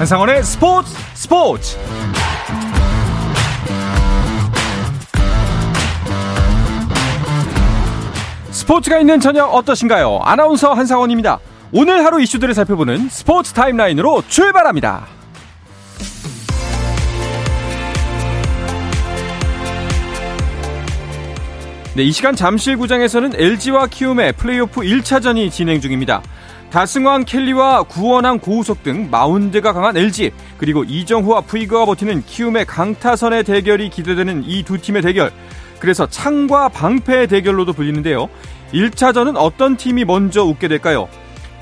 한상원의 스포츠 스포츠 스포츠가 있는 저녁 어떠신가요? 아나운서 한상원입니다. 오늘 하루 이슈들을 살펴보는 스포츠 타임라인으로 출발합니다. 네, 이 시간 잠실구장에서는 LG와 키움의 플레이오프 1차전이 진행 중입니다. 다승왕 켈리와 구원왕 고우석 등 마운드가 강한 LG 그리고 이정후와 푸이그가 버티는 키움의 강타선의 대결이 기대되는 이 두 팀의 대결. 그래서 창과 방패의 대결로도 불리는데요. 1차전은 어떤 팀이 먼저 웃게 될까요?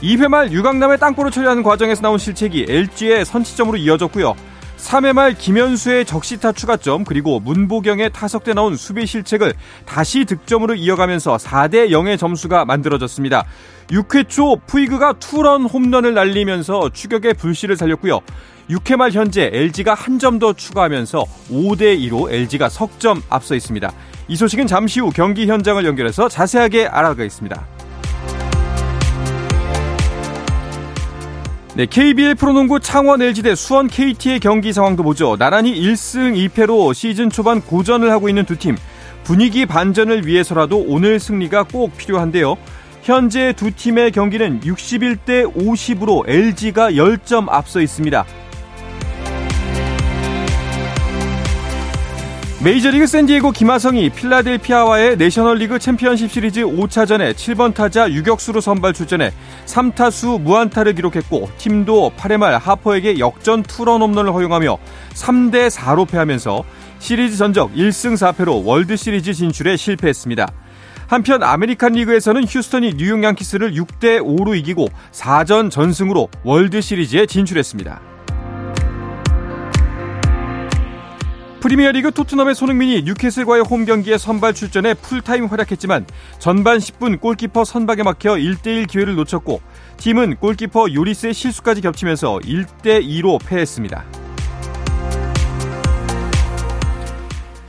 2회 말 유강남의 땅볼을 처리하는 과정에서 나온 실책이 LG의 선취점으로 이어졌고요 3회 말 김현수의 적시타 추가점 그리고 문보경의 타석 때 나온 수비 실책을 다시 득점으로 이어가면서 4대 0의 점수가 만들어졌습니다. 6회 초 푸이그가 투런 홈런을 날리면서 추격의 불씨를 살렸고요. 6회 말 현재 LG가 한 점 더 추가하면서 5대 2로 LG가 석점 앞서 있습니다. 이 소식은 잠시 후 경기 현장을 연결해서 자세하게 알아가겠습니다. 네, KBL 프로농구 창원 LG대 수원 KT의 경기 상황도 보죠. 나란히 1승 2패로 시즌 초반 고전을 하고 있는 두 팀. 분위기 반전을 위해서라도 오늘 승리가 꼭 필요한데요. 현재 두 팀의 경기는 61대 50으로 LG가 10점 앞서 있습니다. 메이저리그 샌디에고 김하성이 필라델피아와의 내셔널리그 챔피언십 시리즈 5차전에 7번 타자 유격수로 선발 출전해 3타수 무안타를 기록했고 팀도 8회 말 하퍼에게 역전 투런 홈런을 허용하며 3대 4로 패하면서 시리즈 전적 1승 4패로 월드 시리즈 진출에 실패했습니다. 한편 아메리칸 리그에서는 휴스턴이 뉴욕 양키스를 6대 5로 이기고 4전 전승으로 월드 시리즈에 진출했습니다. 프리미어리그 토트넘의 손흥민이 뉴캐슬과의 홈 경기에 선발 출전해 풀타임 활약했지만 전반 10분 골키퍼 선방에 막혀 1대1 기회를 놓쳤고 팀은 골키퍼 요리스의 실수까지 겹치면서 1대2로 패했습니다.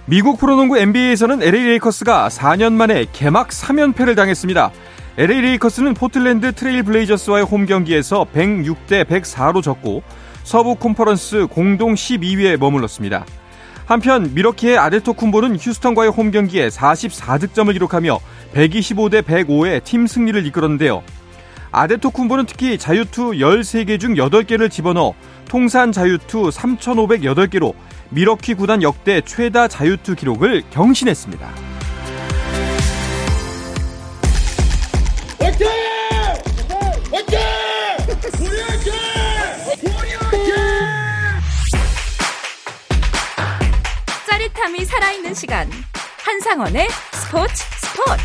미국 프로농구 NBA에서는 LA 레이커스가 4년 만에 개막 3연패를 당했습니다. LA 레이커스는 포틀랜드 트레일 블레이저스와의 홈 경기에서 106대 104로 졌고 서부 콘퍼런스 공동 12위에 머물렀습니다. 한편 밀워키의 아데토 쿤보는 휴스턴과의 홈 경기에 44득점을 기록하며 125대 105의 팀 승리를 이끌었는데요. 아데토 쿤보는 특히 자유투 13개 중 8개를 집어넣어 통산 자유투 3,508개로 미러키 구단 역대 최다 자유투 기록을 경신했습니다. 짜릿함이 살아있는 시간 한상원의 스포츠 스포츠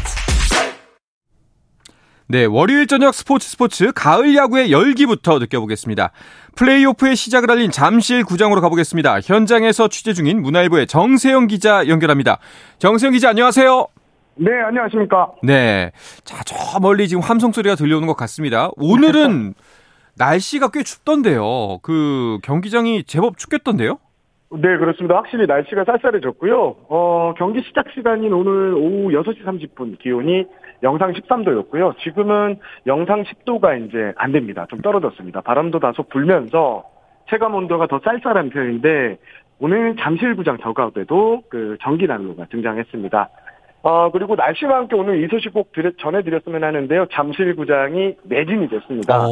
네, 월요일 저녁 스포츠 스포츠 가을 야구의 열기부터 느껴보겠습니다. 플레이오프의 시작을 알린 잠실 구장으로 가보겠습니다. 현장에서 취재 중인 문화일보의 정세영 기자 연결합니다. 정세영 기자 안녕하세요. 네, 안녕하십니까. 네. 자, 저 멀리 지금 함성 소리가 들려오는 것 같습니다. 오늘은 날씨가 꽤 춥던데요. 그 경기장이 제법 춥겠던데요? 네, 그렇습니다. 확실히 날씨가 쌀쌀해졌고요. 어, 경기 시작 시간인 오늘 오후 6시 30분 기온이 영상 13도였고요. 지금은 영상 10도가 이제 안 됩니다. 좀 떨어졌습니다. 바람도 다소 불면서 체감 온도가 더 쌀쌀한 편인데 오늘 잠실구장 저가에도 그 전기 난로가 등장했습니다. 어, 그리고 날씨와 함께 오늘 이 소식 꼭 드려, 전해드렸으면 하는데요. 잠실구장이 매진이 됐습니다.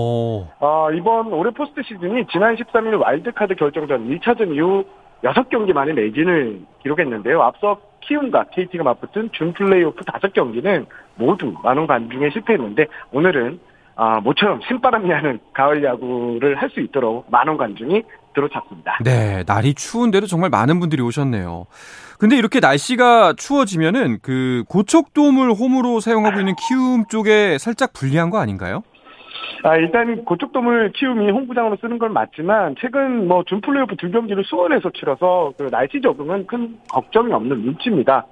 어, 이번 올해 포스트 시즌이 지난 13일 와일드카드 결정전 1차전 이후 6경기 만에 매진을 기록했는데요. 앞서 키움과 KT가 맞붙은 준 플레이오프 5경기는 모두 만원 관중에 실패했는데 오늘은 아, 모처럼 신바람이 하는 가을 야구를 할 수 있도록 만원 관중이 들어찼습니다. 네, 날이 추운데도 정말 많은 분들이 오셨네요. 근데 이렇게 날씨가 추워지면은 그 고척돔을 홈으로 사용하고 있는 키움 쪽에 살짝 불리한 거 아닌가요? 아, 일단 고척돔을 키움이 홈구장으로 쓰는 건 맞지만 최근 뭐 준플레이오프 두 경기를 수원에서 치러서 그 날씨 적응은 큰 걱정이 없는 눈치입니다.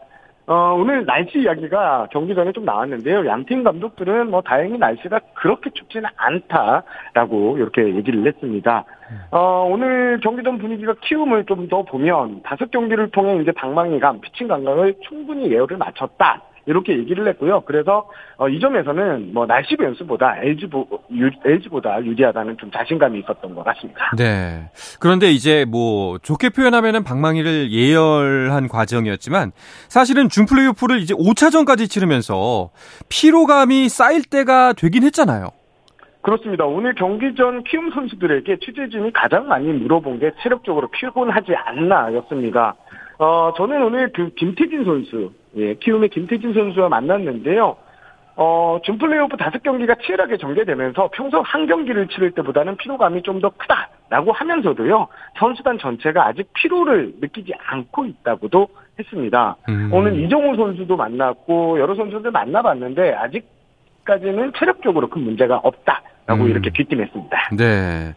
어, 오늘 날씨 이야기가 경기 전에 좀 나왔는데요. 양팀 감독들은 뭐 다행히 날씨가 그렇게 춥지는 않다라고 이렇게 얘기를 했습니다. 어, 오늘 경기 전 분위기가 키움을 좀 더 보면 다섯 경기를 통해 이제 방망이감, 피칭 감각을 충분히 예열을 맞췄다. 이렇게 얘기를 했고요. 그래서 어, 이 점에서는 뭐 날씨 변수보다 LG보, 유, LG보다 유리하다는 좀 자신감이 있었던 것 같습니다. 네. 그런데 이제 뭐 좋게 표현하면은 방망이를 예열한 과정이었지만 사실은 준 플레이오프를 이제 5차전까지 치르면서 피로감이 쌓일 때가 되긴 했잖아요. 그렇습니다. 오늘 경기 전 키움 선수들에게 취재진이 가장 많이 물어본 게 체력적으로 피곤하지 않나였습니다. 어, 저는 오늘 그 김태진 선수, 예, 키움의 김태진 선수와 만났는데요. 어, 준 플레이오프 다섯 경기가 치열하게 전개되면서 평소 한 경기를 치를 때보다는 피로감이 좀 더 크다라고 하면서도요, 선수단 전체가 아직 피로를 느끼지 않고 있다고도 했습니다. 음. 오늘 이정우 선수도 만났고, 여러 선수들 만나봤는데, 아직까지는 체력적으로 큰 문제가 없다라고 음. 이렇게 귀띔했습니다. 네.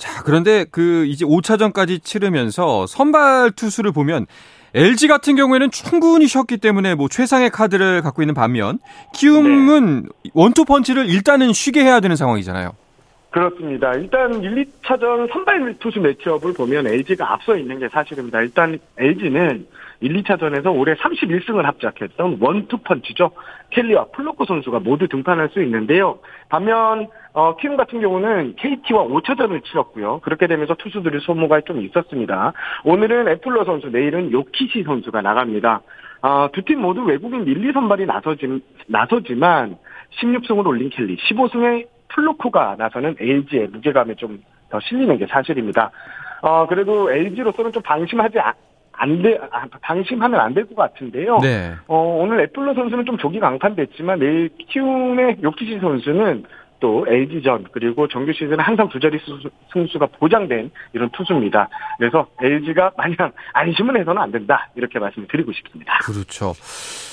자, 그런데 그 이제 5차전까지 치르면서 선발 투수를 보면 LG 같은 경우에는 충분히 쉬었기 때문에 뭐 최상의 카드를 갖고 있는 반면 키움은 네. 원투 펀치를 일단은 쉬게 해야 되는 상황이잖아요. 그렇습니다. 일단 1, 2차전 선발 투수 매치업을 보면 LG가 앞서 있는 게 사실입니다. 일단 LG는 1, 2차전에서 올해 31승을 합작했던 원투펀치죠. 켈리와 플로코 선수가 모두 등판할 수 있는데요. 반면 어, 키움 같은 경우는 KT와 5차전을 치렀고요. 그렇게 되면서 투수들의 소모가 좀 있었습니다. 오늘은 애플러 선수, 내일은 요키시 선수가 나갑니다. 어, 두팀 모두 외국인 밀리 선발이 나서지, 나서지만 16승을 올린 켈리, 15승의 플로코가 나서는 LG의 무게감에 좀 더 실리는 게 사실입니다. 어, 그래도 LG로서는 좀 방심하지 안 돼, 아, 방심하면 안 될 것 같은데요. 네. 어, 오늘 애플러 선수는 좀 조기 강판됐지만 내일 키움의 요키시 선수는 또 LG전 그리고 정규 시즌은 항상 두 자리 승수가 보장된 이런 투수입니다. 그래서 LG가 마냥 안심을 해서는 안 된다 이렇게 말씀을 드리고 싶습니다. 그렇죠.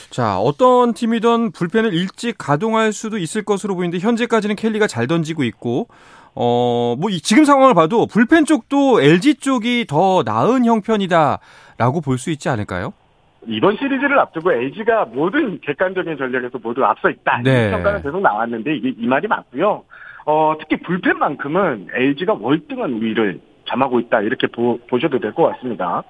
자 어떤 팀이든 불펜을 일찍 가동할 수도 있을 것으로 보이는데 현재까지는 켈리가 잘 던지고 있고 어뭐 지금 상황을 봐도 불펜 쪽도 LG 쪽이 더 나은 형편이다라고 볼 수 있지 않을까요? 이번 시리즈를 앞두고 LG가 모든 객관적인 전략에서 모두 앞서 있다. 네. 이 평가가 계속 나왔는데 이게 이 말이 맞고요. 어, 특히 불펜만큼은 LG가 월등한 우위를 점하고 있다. 이렇게 보, 보셔도 될 것 같습니다.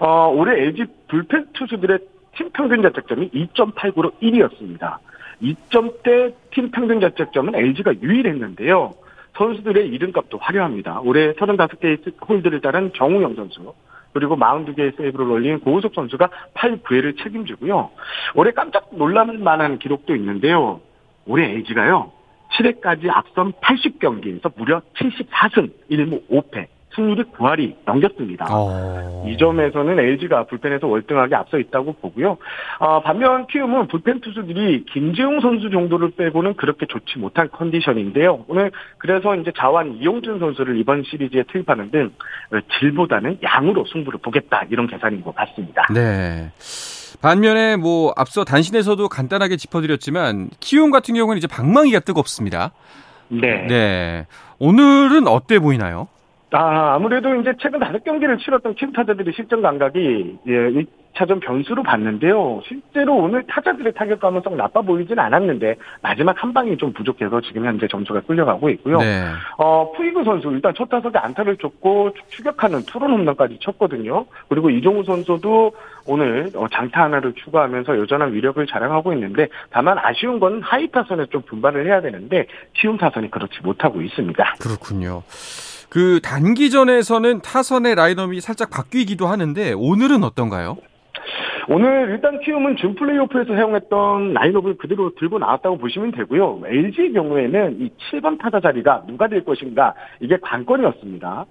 어, 올해 LG 불펜 투수들의 팀 평균 자책점이 2.89로 1위였습니다. 2점대 팀 평균 자책점은 LG가 유일했는데요. 선수들의 이름값도 화려합니다. 올해 35개의 홀드를 따른 정우영 선수, 그리고 42개의 세이브를 올린 고우석 선수가 8, 9회를 책임지고요. 올해 깜짝 놀랄 만한 기록도 있는데요. 올해 LG가요. 7회까지 앞선 80경기에서 무려 74승 1무 5패 승률이 9할이 넘겼습니다. 어... 이 점에서는 LG가 불펜에서 월등하게 앞서 있다고 보고요. 어, 반면 키움은 불펜 투수들이 김재웅 선수 정도를 빼고는 그렇게 좋지 못한 컨디션인데요. 오늘 그래서 이제 자완 이용준 선수를 이번 시리즈에 투입하는 등 질보다는 양으로 승부를 보겠다 이런 계산인 것 같습니다. 네. 반면에 뭐 앞서 단신에서도 간단하게 짚어드렸지만 키움 같은 경우는 이제 방망이가 뜨겁습니다. 네. 네. 오늘은 어때 보이나요? 아, 아무래도 이제 최근 다섯 경기를 치렀던 키움 타자들의 실전 감각이 예, 2차전 변수로 봤는데요. 실제로 오늘 타자들의 타격감은 썩 나빠 보이진 않았는데 마지막 한 방이 좀 부족해서 지금 현재 점수가 끌려가고 있고요. 네. 어, 푸이그 선수 일단 첫 타석에 안타를 쳤고 추격하는 투런 홈런까지 쳤거든요. 그리고 이정후 선수도 오늘 어, 장타 하나를 추가하면서 여전한 위력을 자랑하고 있는데 다만 아쉬운 건 하위 타선에 좀 분발을 해야 되는데 키움 타선이 그렇지 못하고 있습니다. 그렇군요. 그 단기전에서는 타선의 라인업이 살짝 바뀌기도 하는데 오늘은 어떤가요? 오늘 일단 키움은 준 플레이오프에서 사용했던 라인업을 그대로 들고 나왔다고 보시면 되고요. LG의 경우에는 이 7번 타자 자리가 누가 될 것인가 이게 관건이었습니다.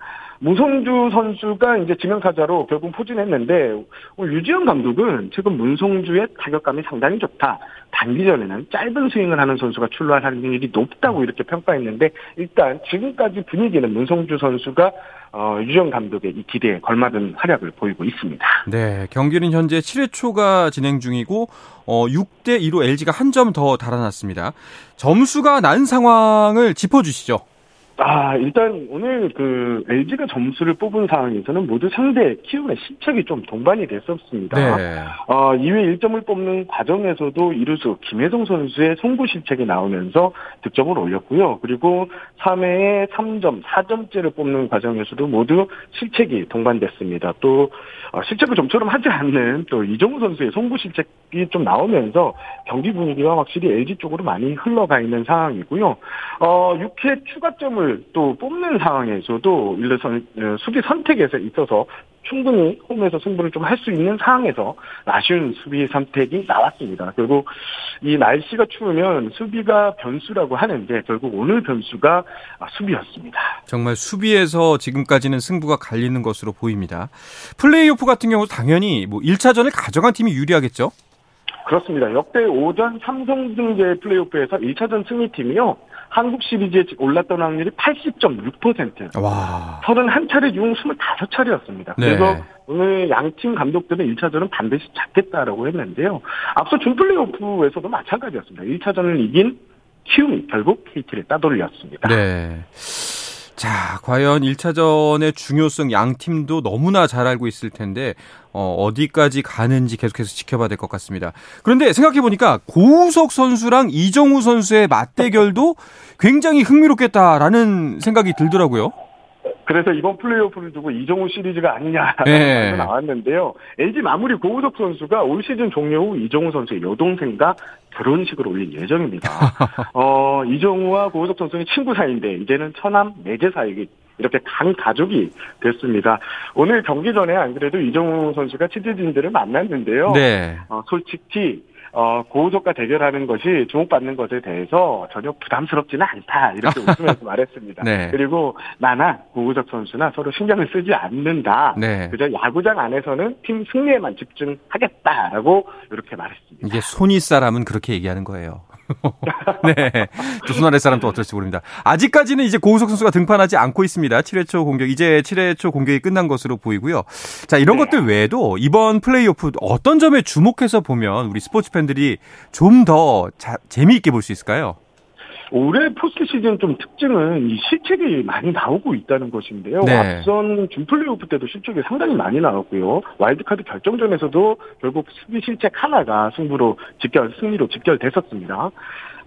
문성주 선수가 이제 지명타자로 결국 포진했는데 유지영 감독은 최근 문성주의 타격감이 상당히 좋다. 단기전에는 짧은 스윙을 하는 선수가 출루할 확률이 높다고 이렇게 평가했는데 일단 지금까지 분위기는 문성주 선수가 어, 유정 감독의 이 기대에 걸맞은 활약을 보이고 있습니다. 네, 경기는 현재 7회 초가 진행 중이고 어, 6대 2로 LG가 한 점 더 달아났습니다. 점수가 난 상황을 짚어주시죠. 아, 일단 오늘 그 LG가 점수를 뽑은 상황에서는 모두 상대 키움의 실책이 좀 동반이 됐었습니다. 네. 어, 2회 1점을 뽑는 과정에서도 이루수 김혜성 선수의 송구 실책이 나오면서 득점을 올렸고요. 그리고 3회에 3점, 4점째를 뽑는 과정에서도 모두 실책이 동반됐습니다. 또 어, 실책을 좀처럼 하지 않는 또 이정우 선수의 송구 실책이 좀 나오면서 경기 분위기가 확실히 LG 쪽으로 많이 흘러가 있는 상황이고요. 어, 6회 추가점을 또 뽑는 상황에서도 일선 어, 수비 선택에서 있어서 충분히 홈에서 승부를 좀 할 수 있는 상황에서 아쉬운 수비 선택이 나왔습니다. 결국 이 날씨가 추우면 수비가 변수라고 하는데 결국 오늘 변수가 수비였습니다. 정말 수비에서 지금까지는 승부가 갈리는 것으로 보입니다. 플레이오프 같은 경우 당연히 뭐 1차전을 가져간 팀이 유리하겠죠? 그렇습니다. 역대 오전 삼성등제 플레이오프에서 1차전 승리팀이요. 한국 시리즈에 올랐던 확률이 80.6%. 와. 31차례 중 25차례였습니다. 네. 그래서 오늘 양팀 감독들은 1차전은 반드시 잡겠다라고 했는데요. 앞서 준 플레이오프에서도 마찬가지였습니다. 1차전을 이긴 키움이 결국 KT를 따돌렸습니다. 네. 자, 과연 1차전의 중요성 양 팀도 너무나 잘 알고 있을 텐데 어, 어디까지 가는지 계속해서 지켜봐야 될 것 같습니다. 그런데 생각해 보니까 고우석 선수랑 이정우 선수의 맞대결도 굉장히 흥미롭겠다라는 생각이 들더라고요. 그래서 이번 플레이오프를 두고 이정우 시리즈가 아니냐라는 네. 나왔는데요. LG 마무리 고우석 선수가 올 시즌 종료 후 이정우 선수의 여동생과 결혼식을 올릴 예정입니다. 어, 이정우와 고우석 선수는 친구 사이인데 이제는 처남 매제 사이기 이렇게 간 가족이 됐습니다. 오늘 경기 전에 안 그래도 이정우 선수가 취재진들을 만났는데요. 네. 어, 솔직히 어, 고우석과 대결하는 것이 주목받는 것에 대해서 전혀 부담스럽지는 않다. 이렇게 웃으면서 말했습니다. 네. 그리고 나나 고우석 선수나 서로 신경을 쓰지 않는다. 네. 그저 야구장 안에서는 팀 승리에만 집중하겠다라고 이렇게 말했습니다. 이게 손위 사람은 그렇게 얘기하는 거예요. 네. 또 손아래 사람 또 어떨지 모릅니다. 아직까지는 이제 고우석 선수가 등판하지 않고 있습니다. 7회 초 공격, 이제 7회 초 공격이 끝난 것으로 보이고요. 자, 이런 네. 것들 외에도 이번 플레이오프 어떤 점에 주목해서 보면 우리 스포츠 팬들이 좀 더 재미있게 볼 수 있을까요? 올해 포스트 시즌 좀 특징은 이 실책이 많이 나오고 있다는 것인데요. 네. 앞선 준 플레이오프 때도 실책이 상당히 많이 나왔고요. 와일드카드 결정전에서도 결국 수비 실책 하나가 승부로 직결, 승리로 직결됐었습니다.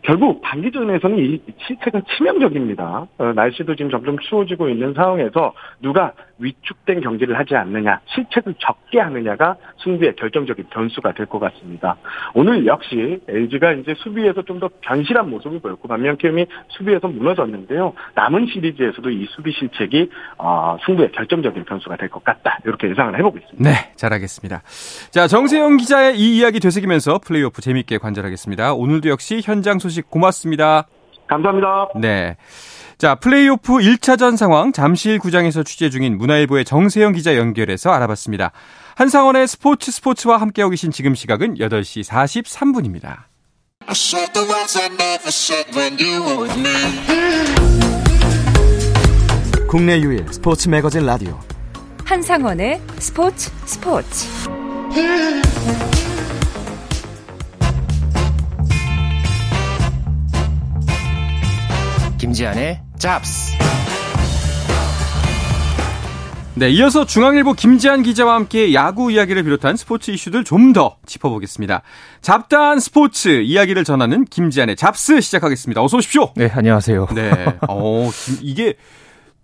결국 단기 전에서는 이 실책은 치명적입니다. 어, 날씨도 지금 점점 추워지고 있는 상황에서 누가 위축된 경기를 하지 않느냐, 실책을 적게 하느냐가 승부의 결정적인 변수가 될 것 같습니다. 오늘 역시 LG가 이제 수비에서 좀 더 변실한 모습을 보였고 반면 키움이 수비에서 무너졌는데요. 남은 시리즈에서도 이 수비 실책이 어, 승부의 결정적인 변수가 될 것 같다. 이렇게 예상을 해보고 있습니다. 네, 잘하겠습니다. 자, 정세영 기자의 이 이야기 되새기면서 플레이오프 재밌게 관찰하겠습니다. 오늘도 역시 현장 소식 고맙습니다. 감사합니다. 네. 자, 플레이오프 1차전 상황 잠실 구장에서 취재 중인 문화일보의 정세영 기자 연결해서 알아봤습니다. 한상원의 스포츠 스포츠와 함께하고 계신 지금 시각은 8시 43분입니다. I said the words I never said when you were with me. 국내 유일 스포츠 매거진 라디오 한상원의 스포츠 스포츠. 김지한의 잡스. 네, 이어서 중앙일보 김지한 기자와 함께 야구 이야기를 비롯한 스포츠 이슈들 좀 더 짚어보겠습니다. 잡다한 스포츠 이야기를 전하는 김지한의 잡스 시작하겠습니다. 어서 오십시오. 네, 안녕하세요. 네, 어, 김- 이게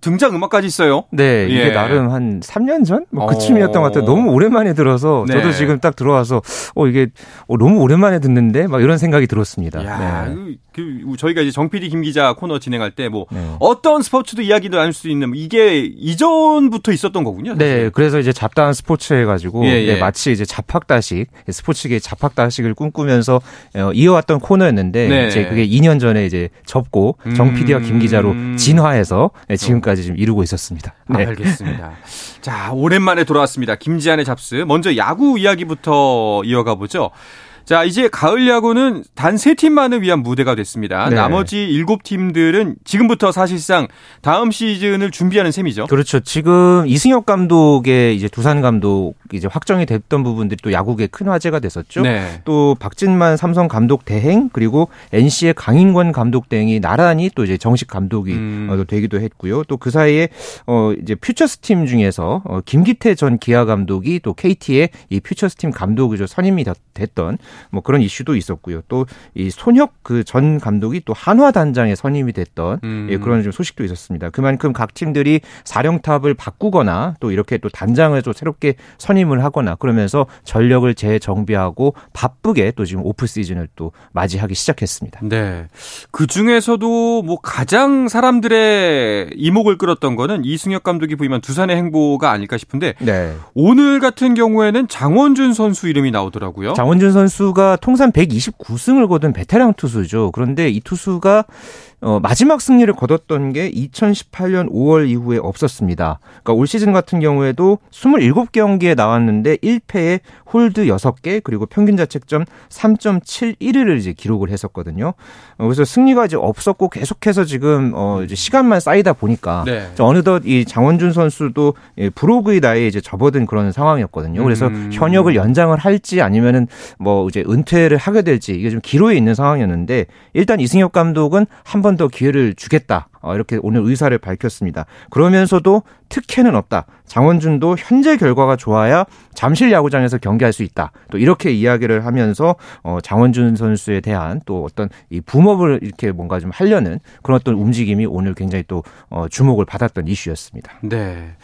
등장 음악까지 있어요. 네, 이게 예. 나름 한 3년 전? 뭐 어. 그쯤이었던 것 같아요. 너무 오랜만에 들어서 네. 저도 지금 딱 들어와서 어 이게 어, 너무 오랜만에 듣는데 막 이런 생각이 들었습니다. 야, 네. 그, 그 저희가 이제 정 PD 김 기자 코너 진행할 때뭐 네. 어떤 스포츠도 이야기도 나눌 수 있는 뭐 이게 이전부터 있었던 거군요. 사실. 네, 그래서 이제 잡다한 스포츠 해가지고 예, 예. 네, 마치 이제 잡학다식 스포츠계 잡학다식을 꿈꾸면서 어, 이어왔던 코너였는데 네. 이제 그게 2년 전에 이제 접고 정 음. PD와 김 기자로 진화해서 네, 지금까지 지금 이루고 있었습니다. 네. 알겠습니다. 자, 오랜만에 돌아왔습니다. 김지한의 잡스. 먼저 야구 이야기부터 이어가 보죠. 자, 이제 가을 야구는 단 세 팀만을 위한 무대가 됐습니다. 네. 나머지 일곱 팀들은 지금부터 사실상 다음 시즌을 준비하는 셈이죠. 그렇죠. 지금 이승엽 감독의 이제 두산 감독 이제 확정이 됐던 부분들이 또 야구계 큰 화제가 됐었죠. 네. 또 박진만 삼성 감독 대행 그리고 NC의 강인권 감독 대행이 나란히 또 이제 정식 감독이 음. 어, 되기도 했고요. 또 그 사이에 어 이제 퓨처스 팀 중에서 어, 김기태 전 기아 감독이 또 KT의 이 퓨처스 팀 감독으로 선임이 되- 됐던 뭐 그런 이슈도 있었고요. 또 이 손혁 그 전 감독이 또 한화 단장에 선임이 됐던 음. 예, 그런 좀 소식도 있었습니다. 그만큼 각 팀들이 사령탑을 바꾸거나 또 이렇게 또 단장을 또 새롭게 선임을 하거나 그러면서 전력을 재정비하고 바쁘게 또 지금 오프 시즌을 또 맞이하기 시작했습니다. 네. 그 중에서도 뭐 가장 사람들의 이목을 끌었던 거는 이승엽 감독이 부임한 두산의 행보가 아닐까 싶은데 네. 오늘 같은 경우에는 장원준 선수 이름이 나오더라고요. 장원준 선수가 통산 129승을 거둔 베테랑 투수죠. 그런데 이 투수가 어, 마지막 승리를 거뒀던 게 2018년 5월 이후에 없었습니다. 그러니까 올 시즌 같은 경우에도 27경기에 나왔는데 1패에 홀드 6개 그리고 평균 자책점 3.71을 이제 기록을 했었거든요. 어, 그래서 승리가 이제 없었고 계속해서 지금 어, 이제 시간만 쌓이다 보니까 네. 자, 어느덧 이 장원준 선수도 예, 브로그의 나이에 이제 접어든 그런 상황이었거든요. 그래서 음. 현역을 연장을 할지 아니면은 뭐 이제 은퇴를 하게 될지 이게 좀 기로에 있는 상황이었는데 일단 이승엽 감독은 한번 더 기회를 주겠다. 어, 이렇게 오늘 의사를 밝혔습니다. 그러면서도 특혜는 없다. 장원준도 현재 결과가 좋아야 잠실 야구장에서 경기할 수 있다. 또 이렇게 이야기를 하면서 어, 장원준 선수에 대한 또 어떤 이 붐업을 이렇게 뭔가 좀 하려는 그런 어떤 움직임이 오늘 굉장히 또 어, 주목을 받았던 이슈였습니다. 네.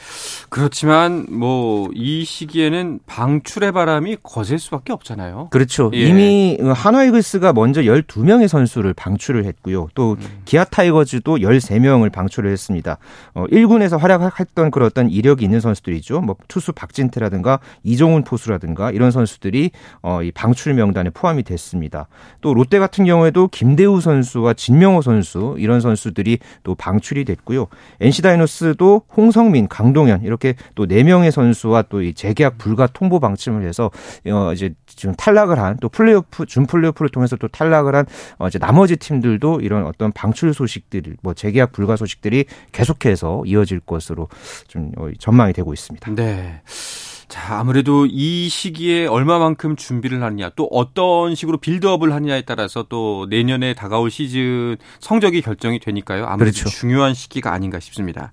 그렇지만 뭐 이 시기에는 방출의 바람이 거셀 수밖에 없잖아요. 그렇죠. 예. 이미 한화 이글스가 먼저 12명의 선수를 방출을 했고요. 또 기아 타이거즈도 13 명을 방출을 했습니다. 어, 1군에서 활약했던 그런 어떤 이력이 있는 선수들이죠. 뭐 투수 박진태라든가 이종훈 포수라든가 이런 선수들이 어, 이 방출 명단에 포함이 됐습니다. 또 롯데 같은 경우에도 김대우 선수와 진명호 선수 이런 선수들이 또 방출이 됐고요. NC 다이노스도 홍성민, 강동현 이렇게 또네 명의 선수와 또 이 재계약 불가 통보 방침을 해서 어 이제 지금 탈락을 한 또 플레이오프 준 플레이오프를 통해서 또 탈락을 한 어, 이제 나머지 팀들도 이런 어떤 방출 소식들 뭐 재계약 불가 소식들이 계속해서 이어질 것으로 좀 어, 전망이 되고 있습니다. 네. 자, 아무래도 이 시기에 얼마만큼 준비를 하느냐, 또 어떤 식으로 빌드업을 하느냐에 따라서 또 내년에 다가올 시즌 성적이 결정이 되니까요. 아무래도 그렇죠. 중요한 시기가 아닌가 싶습니다.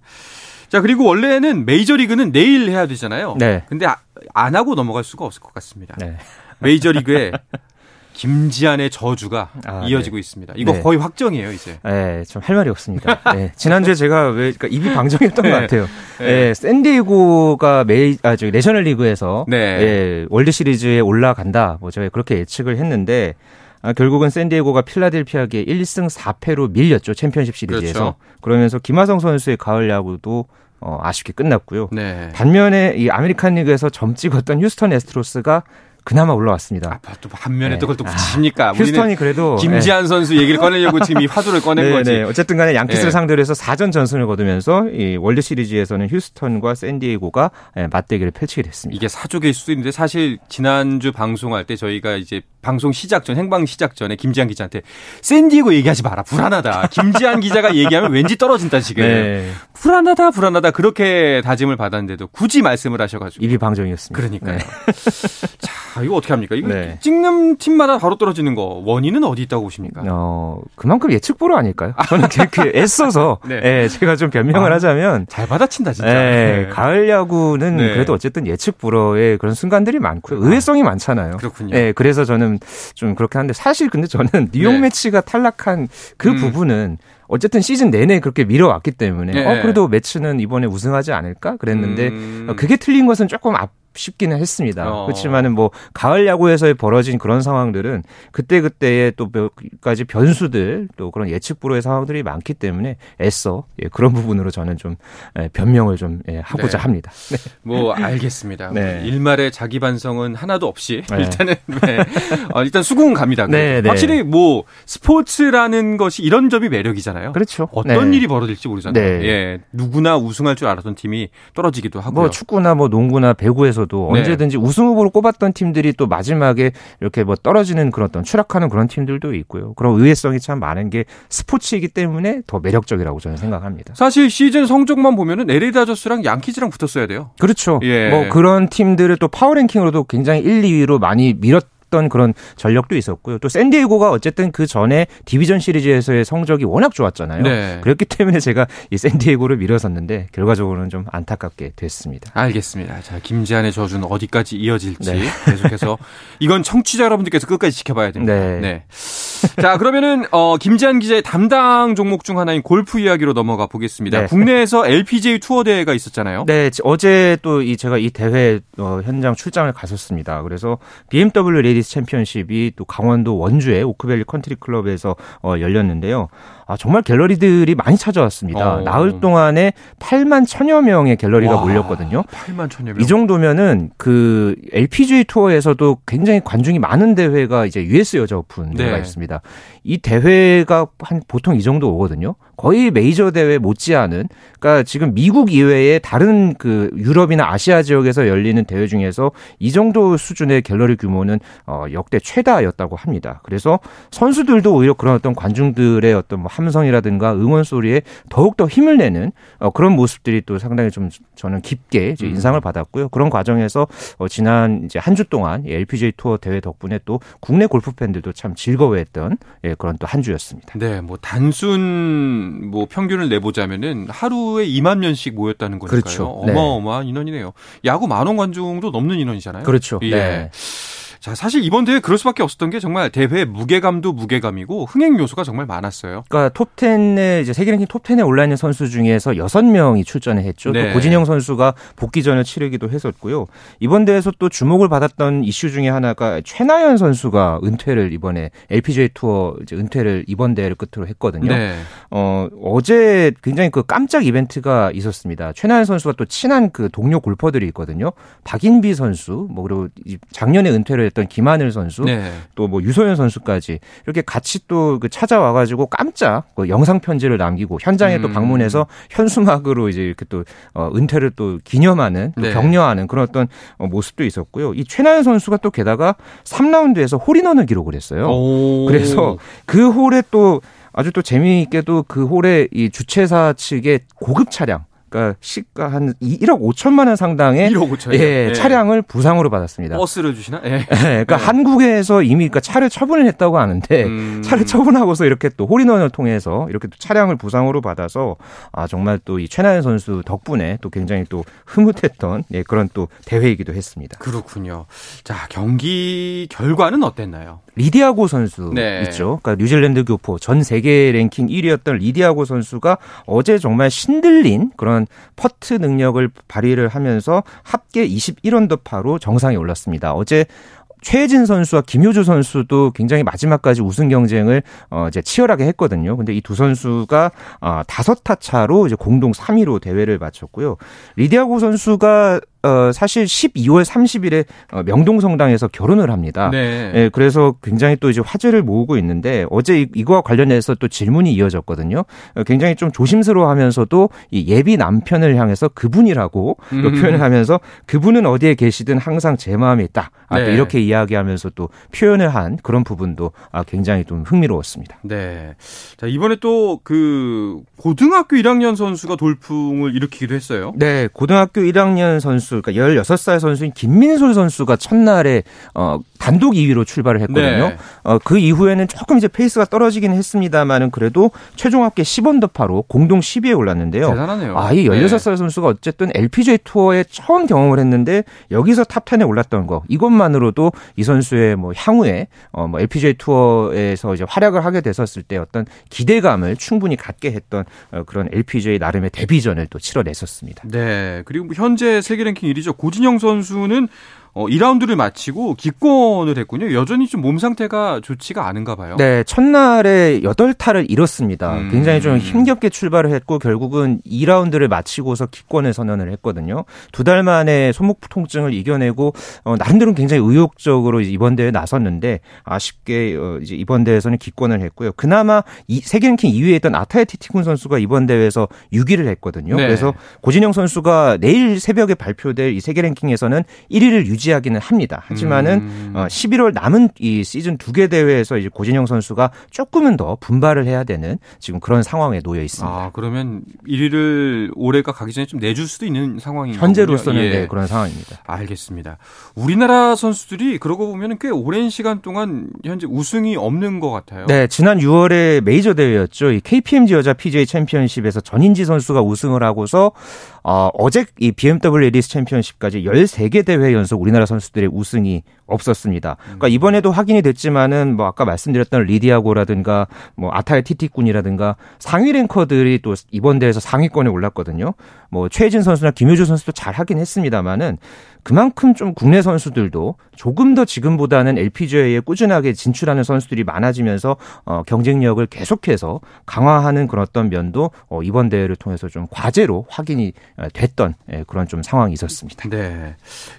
자, 그리고 원래는 메이저리그는 내일 해야 되잖아요. 네. 근데 아- 안 하고 넘어갈 수가 없을 것 같습니다. 네. 메이저리그에 김지한의 저주가 아, 이어지고 있습니다. 이거 네. 거의 확정이에요, 이제. 네, 좀 할 말이 없습니다. 네, 지난주에 제가 왜 그러니까 입이 방정했던 네. 것 같아요. 네. 네, 샌디에고가 메이 아 저기 내셔널리그에서 네. 예, 월드 시리즈에 올라간다. 뭐 제가 그렇게 예측을 했는데 아, 결국은 샌디에고가 필라델피아에게 1승 4패로 밀렸죠 챔피언십 시리즈에서. 그렇죠. 그러면서 김하성 선수의 가을 야구도 어, 아쉽게 끝났고요. 네. 반면에 이 아메리칸 리그에서 점 찍었던 휴스턴 애스트로스가 그나마 올라왔습니다. 아, 또 반면에 네. 또 그걸 또 붙이십니까? 우리는 휴스턴이 그래도 김지한 선수 얘기를 꺼내려고 지금 이 화두를 꺼낸 네, 거지. 네. 어쨌든 간에 양키스를 네. 상대로 해서 4전 전승을 거두면서 이 월드 시리즈에서는 휴스턴과 샌디에고가 예, 맞대결을 펼치게 됐습니다. 이게 사족일 수도 있는데 사실 지난주 방송할 때 저희가 이제 방송 시작 전 행방 시작 전에 김지한 기자한테 샌디에고 얘기하지 마라 불안하다. 김지한 기자가 얘기하면 왠지 떨어진다 지금. 네. 불안하다 불안하다 그렇게 다짐을 받았는데도 굳이 말씀을 하셔 가지고. 입이 방정이었습니다. 그러니까요. 네. 자 이거 어떻게 합니까? 이거 네. 찍는 팀마다 바로 떨어지는 거 원인은 어디 있다고 보십니까? 어, 그만큼 예측보로 아닐까요? 저는 그렇게 애써서 네. 예, 제가 좀 변명을 아, 하자면 잘 받아친다 진짜. 예, 네. 가을 야구는 네. 그래도 어쨌든 예측 불허의 그런 순간들이 많고요. 의외성이 많잖아요. 그렇군요. 예, 그래서 저는 좀 그렇게 하는데 사실 근데 저는 뉴욕 네. 매치가 탈락한 그 음. 부분은 어쨌든 시즌 내내 그렇게 밀어왔기 때문에 네. 어 그래도 매치는 이번에 우승하지 않을까 그랬는데 음. 어, 그게 틀린 것은 조금 아 쉽기는 했습니다. 어. 그렇지만은 뭐 가을 야구에서 벌어진 그런 상황들은 그때 그때의 또 몇 가지 변수들 또 그런 예측 불허의 상황들이 많기 때문에 애써 예, 그런 부분으로 저는 좀 예, 변명을 좀 예, 하고자 네. 합니다. 뭐 알겠습니다. 네. 뭐 일말의 자기 반성은 하나도 없이 네. 일단은 네. 어, 일단 수긍은 갑니다. 네, 네. 확실히 뭐 스포츠라는 것이 이런 점이 매력이잖아요. 그렇죠. 어떤 네. 일이 벌어질지 모르잖아요. 네. 예, 누구나 우승할 줄 알았던 팀이 떨어지기도 하고요. 뭐 축구나 뭐 농구나 배구에서 도 중에서도 네. 언제든지 우승 후보로 꼽았던 팀들이 또 마지막에 이렇게 뭐 떨어지는 그런 어떤 추락하는 그런 팀들도 있고요. 그런 의외성이 참 많은 게 스포츠이기 때문에 더 매력적이라고 저는 생각합니다. 사실 시즌 성적만 보면은 LA 다저스랑 양키즈랑 붙었어야 돼요. 그렇죠. 예. 뭐 그런 팀들을 또 파워랭킹으로도 굉장히 1, 2위로 많이 밀었 던 그런 전력도 있었고요. 또 샌디에고가 어쨌든 그 전에 디비전 시리즈에서의 성적이 워낙 좋았잖아요. 네. 그렇기 때문에 제가 이 샌디에고를 밀었었는데 결과적으로는 좀 안타깝게 됐습니다. 알겠습니다. 자, 김지한의 저주는 어디까지 이어질지 네. 계속해서 이건 청취자 여러분들께서 끝까지 지켜봐야 됩니다. 네. 자, 그러면은 어, 김지한 기자의 담당 종목 중 하나인 골프 이야기로 넘어가 보겠습니다. 네. 국내에서 LPGA 투어 대회가 있었잖아요. 네, 지- 어제 또 이 제가 이 대회 어, 현장 출장을 갔었습니다. 그래서 BMW 레이디스 챔피언십이 또 강원도 원주의 오크밸리 컨트리 클럽에서 어, 열렸는데요. 아, 정말 갤러리들이 많이 찾아왔습니다. 어. 나흘 동안에 8만 천여 명의 갤러리가 와, 몰렸거든요. 8만 천여 명. 이 정도면은 그 LPGA 투어에서도 굉장히 관중이 많은 대회가 이제 US 여자 오픈 대회가 네. 있습니다. 이 대회가 한 보통 이 정도 오거든요. 거의 메이저 대회 못지않은 그러니까 지금 미국 이외에 다른 그 유럽이나 아시아 지역에서 열리는 대회 중에서 이 정도 수준의 갤러리 규모는 어 역대 최다였다고 합니다. 그래서 선수들도 오히려 그런 어떤 관중들의 어떤 뭐 함성이라든가 응원 소리에 더욱 더 힘을 내는 어 그런 모습들이 또 상당히 좀 저는 깊게 이제 인상을 받았고요. 그런 과정에서 어 지난 이제 한 주 동안 이 LPGA 투어 대회 덕분에 또 국내 골프 팬들도 참 즐거워했던 예, 그런 또 한 주였습니다. 네, 뭐 단순 뭐 평균을 내보자면은 하루에 2만 명씩 모였다는 거니까요. 그렇죠. 네. 어마어마한 인원이네요. 야구 만원 관중도 넘는 인원이잖아요. 그렇죠. 예. 네. 자, 사실 이번 대회 그럴 수밖에 없었던 게 정말 대회 무게감도 무게감이고 흥행 요소가 정말 많았어요. 그러니까 톱 10에 이제 세계 랭킹 톱 10에 올라 있는 선수 중에서 6명이 출전을 했죠. 네. 또 고진영 선수가 복귀전을 치르기도 했었고요. 이번 대회에서 또 주목을 받았던 이슈 중에 하나가 최나연 선수가 은퇴를 이번에 LPGA 투어 이제 은퇴를 이번 대회를 끝으로 했거든요. 네. 어, 어제 굉장히 그 깜짝 이벤트가 있었습니다. 최나연 선수가 또 친한 그 동료 골퍼들이 있거든요. 박인비 선수, 뭐 그리고 이 작년에 은퇴를 했던 김하늘 선수, 네. 또뭐 유소연 선수까지 이렇게 같이 또 그 찾아와 가지고 깜짝 그 영상 편지를 남기고 현장에 또 음. 방문해서 현수막으로 이제 이렇게 또 어, 은퇴를 또 기념하는 또 네. 격려하는 그런 어떤 어, 모습도 있었고요. 이 최나연 선수가 또 게다가 3라운드에서 홀인원을 기록을 했어요. 오. 그래서 그 홀에 또 아주 또 재미있게도 그 홀에 이 주최사 측의 고급 차량 그러니까 시가 한 1억 5천만 원 상당의 1억 5천이요? 예, 네. 차량을 부상으로 받았습니다. 버스를 주시나? 예. 예, 그러니까 한국에서 이미 그러니까 차를 처분을 했다고 하는데 음. 차를 처분하고서 이렇게 또 홀인원을 통해서 이렇게 또 차량을 부상으로 받아서 아 정말 또 이 최나연 선수 덕분에 또 굉장히 또 흐뭇했던 예, 그런 또 대회이기도 했습니다. 그렇군요. 자, 경기 결과는 어땠나요? 리디아 고 선수 네. 있죠. 그러니까 뉴질랜드 교포 전 세계 랭킹 1위였던 리디아 고 선수가 어제 정말 신들린 그런 퍼트 능력을 발휘를 하면서 합계 21언더파로 정상에 올랐습니다. 어제 최혜진 선수와 김효주 선수도 굉장히 마지막까지 우승 경쟁을 어 이제 치열하게 했거든요. 근데 이 두 선수가 어 다섯 타 차로 이제 공동 3위로 대회를 마쳤고요. 리디아고 선수가 어 사실 12월 30일에 어 명동성당에서 결혼을 합니다. 네. 예, 그래서 굉장히 또 이제 화제를 모으고 있는데 어제 이- 이거와 관련해서 또 질문이 이어졌거든요. 어, 굉장히 좀 조심스러워하면서도 이 예비 남편을 향해서 그분이라고 또 음. 표현을 하면서 그분은 어디에 계시든 항상 제 마음에 있다. 아, 또 네. 이렇게 이야기하면서 또 표현을 한 그런 부분도 아, 굉장히 좀 흥미로웠습니다. 네. 자, 이번에 또 그 고등학교 1학년 선수가 돌풍을 일으키기도 했어요. 네, 고등학교 1학년 선수, 그러니까 16살 선수인 김민솔 선수가 첫날에 어, 단독 2위로 출발을 했거든요. 네. 어, 그 이후에는 조금 이제 페이스가 떨어지긴 했습니다만은 그래도 최종 합계 10언더파로 공동 10위에 올랐는데요. 대단하네요. 아, 이 네. 16살 선수가 어쨌든 LPGA 투어에 처음 경험을 했는데 여기서 탑 10에 올랐던 거. 이것만으로도 이 선수의 뭐 향후에 어, 뭐 LPGA 투어에서 이제 활약을 하게 됐었을 때 어떤 기대감을 충분히 갖게 했던 어, 그런 LPGA 나름의 데뷔전을 또 치러냈었습니다. 네. 그리고 뭐 현재 세계 랭킹 1위죠. 고진영 선수는 어, 2라운드를 마치고 기권을 했군요. 여전히 좀 몸 상태가 좋지가 않은가 봐요. 네, 첫날에 8타를 잃었습니다. 음. 굉장히 좀 힘겹게 출발을 했고 결국은 2라운드를 마치고서 기권을 선언을 했거든요. 두 달 만에 손목 통증을 이겨내고 어, 나름대로 굉장히 의욕적으로 이번 대회에 나섰는데 아쉽게 어, 이제 이번 대회에서는 기권을 했고요. 그나마 이 세계 랭킹 2위에 있던 아타야 티티군 선수가 이번 대회에서 6위를 했거든요. 네. 그래서 고진영 선수가 내일 새벽에 발표될 이 세계 랭킹에서는 1위를 유지 하기는 합니다. 하지만은 음. 어, 11월 남은 이 시즌 두 개 대회에서 이제 고진영 선수가 조금은 더 분발을 해야 되는 지금 그런 상황에 놓여 있습니다. 아, 그러면 1위를 올해가 가기 전에 좀 내줄 수도 있는 상황인 현재로서는. 예. 네, 그런 상황입니다. 알겠습니다. 우리나라 선수들이 그러고 보면 꽤 오랜 시간 동안 현재 우승이 없는 것 같아요. 네, 지난 6월에 메이저 대회였죠. 이 KPMG 여자 PGA 챔피언십에서 전인지 선수가 우승을 하고서 어, 어제 이 BMW 레이디스 챔피언십까지 13개 대회 연속 우리나라 선수들의 우승이 없었습니다. 그러니까 이번에도 확인이 됐지만은 뭐 아까 말씀드렸던 리디아 고라든가 뭐 아타야 티띠꾼이라든가 상위 랭커들이 또 이번 대회에서 상위권에 올랐거든요. 뭐 최혜진 선수나 김효주 선수도 잘 하긴 했습니다만은 그만큼 좀 국내 선수들도 조금 더 지금보다는 LPGA에 꾸준하게 진출하는 선수들이 많아지면서 어, 경쟁력을 계속해서 강화하는 그런 어떤 면도 어, 이번 대회를 통해서 좀 과제로 확인이 어, 됐던 예, 그런 좀 상황이 있었습니다. 네.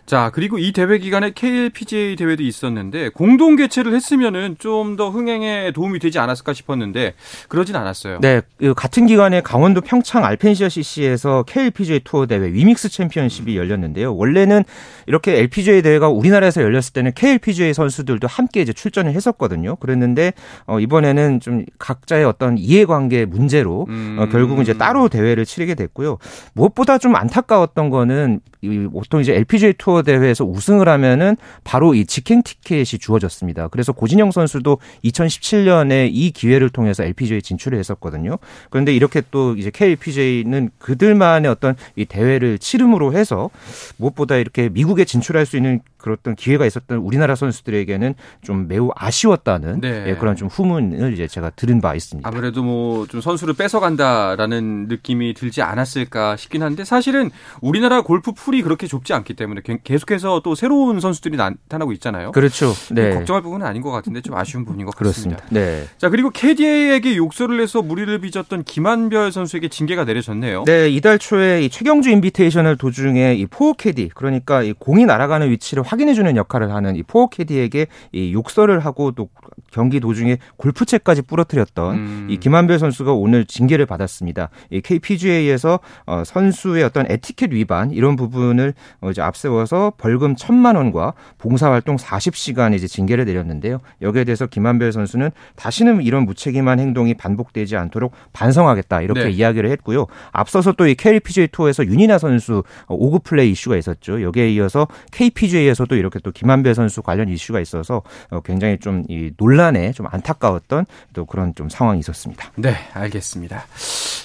자, 그리고 이 대회 기간에 KLPGA 대회도 있었는데 공동 개최를 했으면은 좀 더 흥행에 도움이 되지 않았을까 싶었는데 그러진 않았어요. 네, 그 같은 기간에 강원도 평창 알펜시아 CC에서 KLPGA 투어 대회 위믹스 챔피언십이 열렸는데요. 원래는 이렇게 LPGA 대회가 우리나라에서 열렸을 때는 KLPGA 선수들도 함께 이제 출전을 했었거든요. 그랬는데 어, 이번에는 좀 각자의 어떤 이해관계 문제로 음. 어, 결국은 이제 따로 대회를 치르게 됐고요. 무엇보다 좀 안타까웠던 거는 이 보통 이제 LPGA 투어 대회에서 우승을 하면은 바로 이 직행 티켓이 주어졌습니다. 그래서 고진영 선수도 2017년에 이 기회를 통해서 LPGA 진출을 했었거든요. 그런데 이렇게 또 이제 KLPGA는 그들만의 어떤 이 대회를 치름으로 해서 무엇보다 이렇게 미국에 진출할 수 있는 어떤 기회가 있었던 우리나라 선수들에게는 좀 매우 아쉬웠다는 네. 예, 그런 좀 후문을 이제 제가 들은 바 있습니다. 아무래도 뭐 좀 선수를 뺏어간다라는 느낌이 들지 않았을까 싶긴 한데 사실은 우리나라 골프 풀이 그렇게 좁지 않기 때문에 개- 계속해서 또 새로운 선수들이 나타나고 있잖아요. 그렇죠. 네. 걱정할 부분은 아닌 것 같은데 좀 아쉬운 부분인 것 같습니다. 그렇습니다. 네. 자 그리고 캐디에게 욕설을 해서 물의를 빚었던 김한별 선수에게 징계가 내려졌네요. 네, 이달 초에 이 최경주 인비테이셔널 도중에 이 포어 캐디, 그러니까 이 공이 날아가는 위치를 확인해주는 역할을 하는 이 포어 캐디에게 이 욕설을 하고 또 경기 도중에 골프채까지 부러뜨렸던 음. 이 김한별 선수가 오늘 징계를 받았습니다. 이 KPGA에서 어, 선수의 어떤 에티켓 위반 이런 부분을 어, 이제 앞세워서 벌금 천만 원과 봉사활동 40시간 이제 징계를 내렸는데요. 여기에 대해서 김한별 선수는 다시는 이런 무책임한 행동이 반복되지 않도록 반성하겠다 이렇게 네. 이야기를 했고요. 앞서서 또 이 KPGA 투어에서 윤이나 선수 어, 오그 플레이 이슈가 있었죠. 여기에 이어서 KPGA에서 도 이렇게 또 김한별 선수 관련 이슈가 있어서 어, 굉장히 좀 이 논란에 좀 안타까웠던 또 그런 좀 상황이 있었습니다. 네, 알겠습니다.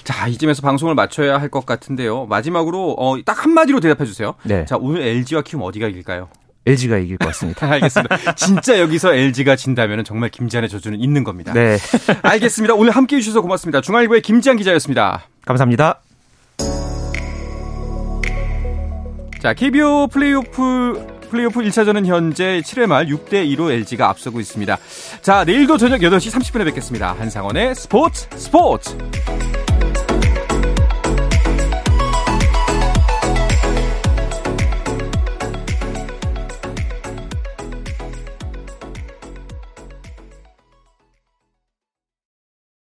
자, 이쯤에서 방송을 마쳐야 할 것 같은데요. 마지막으로 어, 딱 한마디로 대답해 주세요. 네. 자, 오늘 LG와 키움 어디가 이길까요? LG가 이길 것 같습니다. 알겠습니다. 진짜 여기서 LG가 진다면 정말 김지한의 저주는 있는 겁니다. 네. 알겠습니다. 오늘 함께 해주셔서 고맙습니다. 중앙일보의 김지한 기자였습니다. 감사합니다. 자, KBO 플레이오프 플레이오프 1차전은 현재 7회 말 6대 2로 LG가 앞서고 있습니다. 자, 내일도 저녁 8시 30분에 뵙겠습니다. 한상원의 스포츠 스포츠.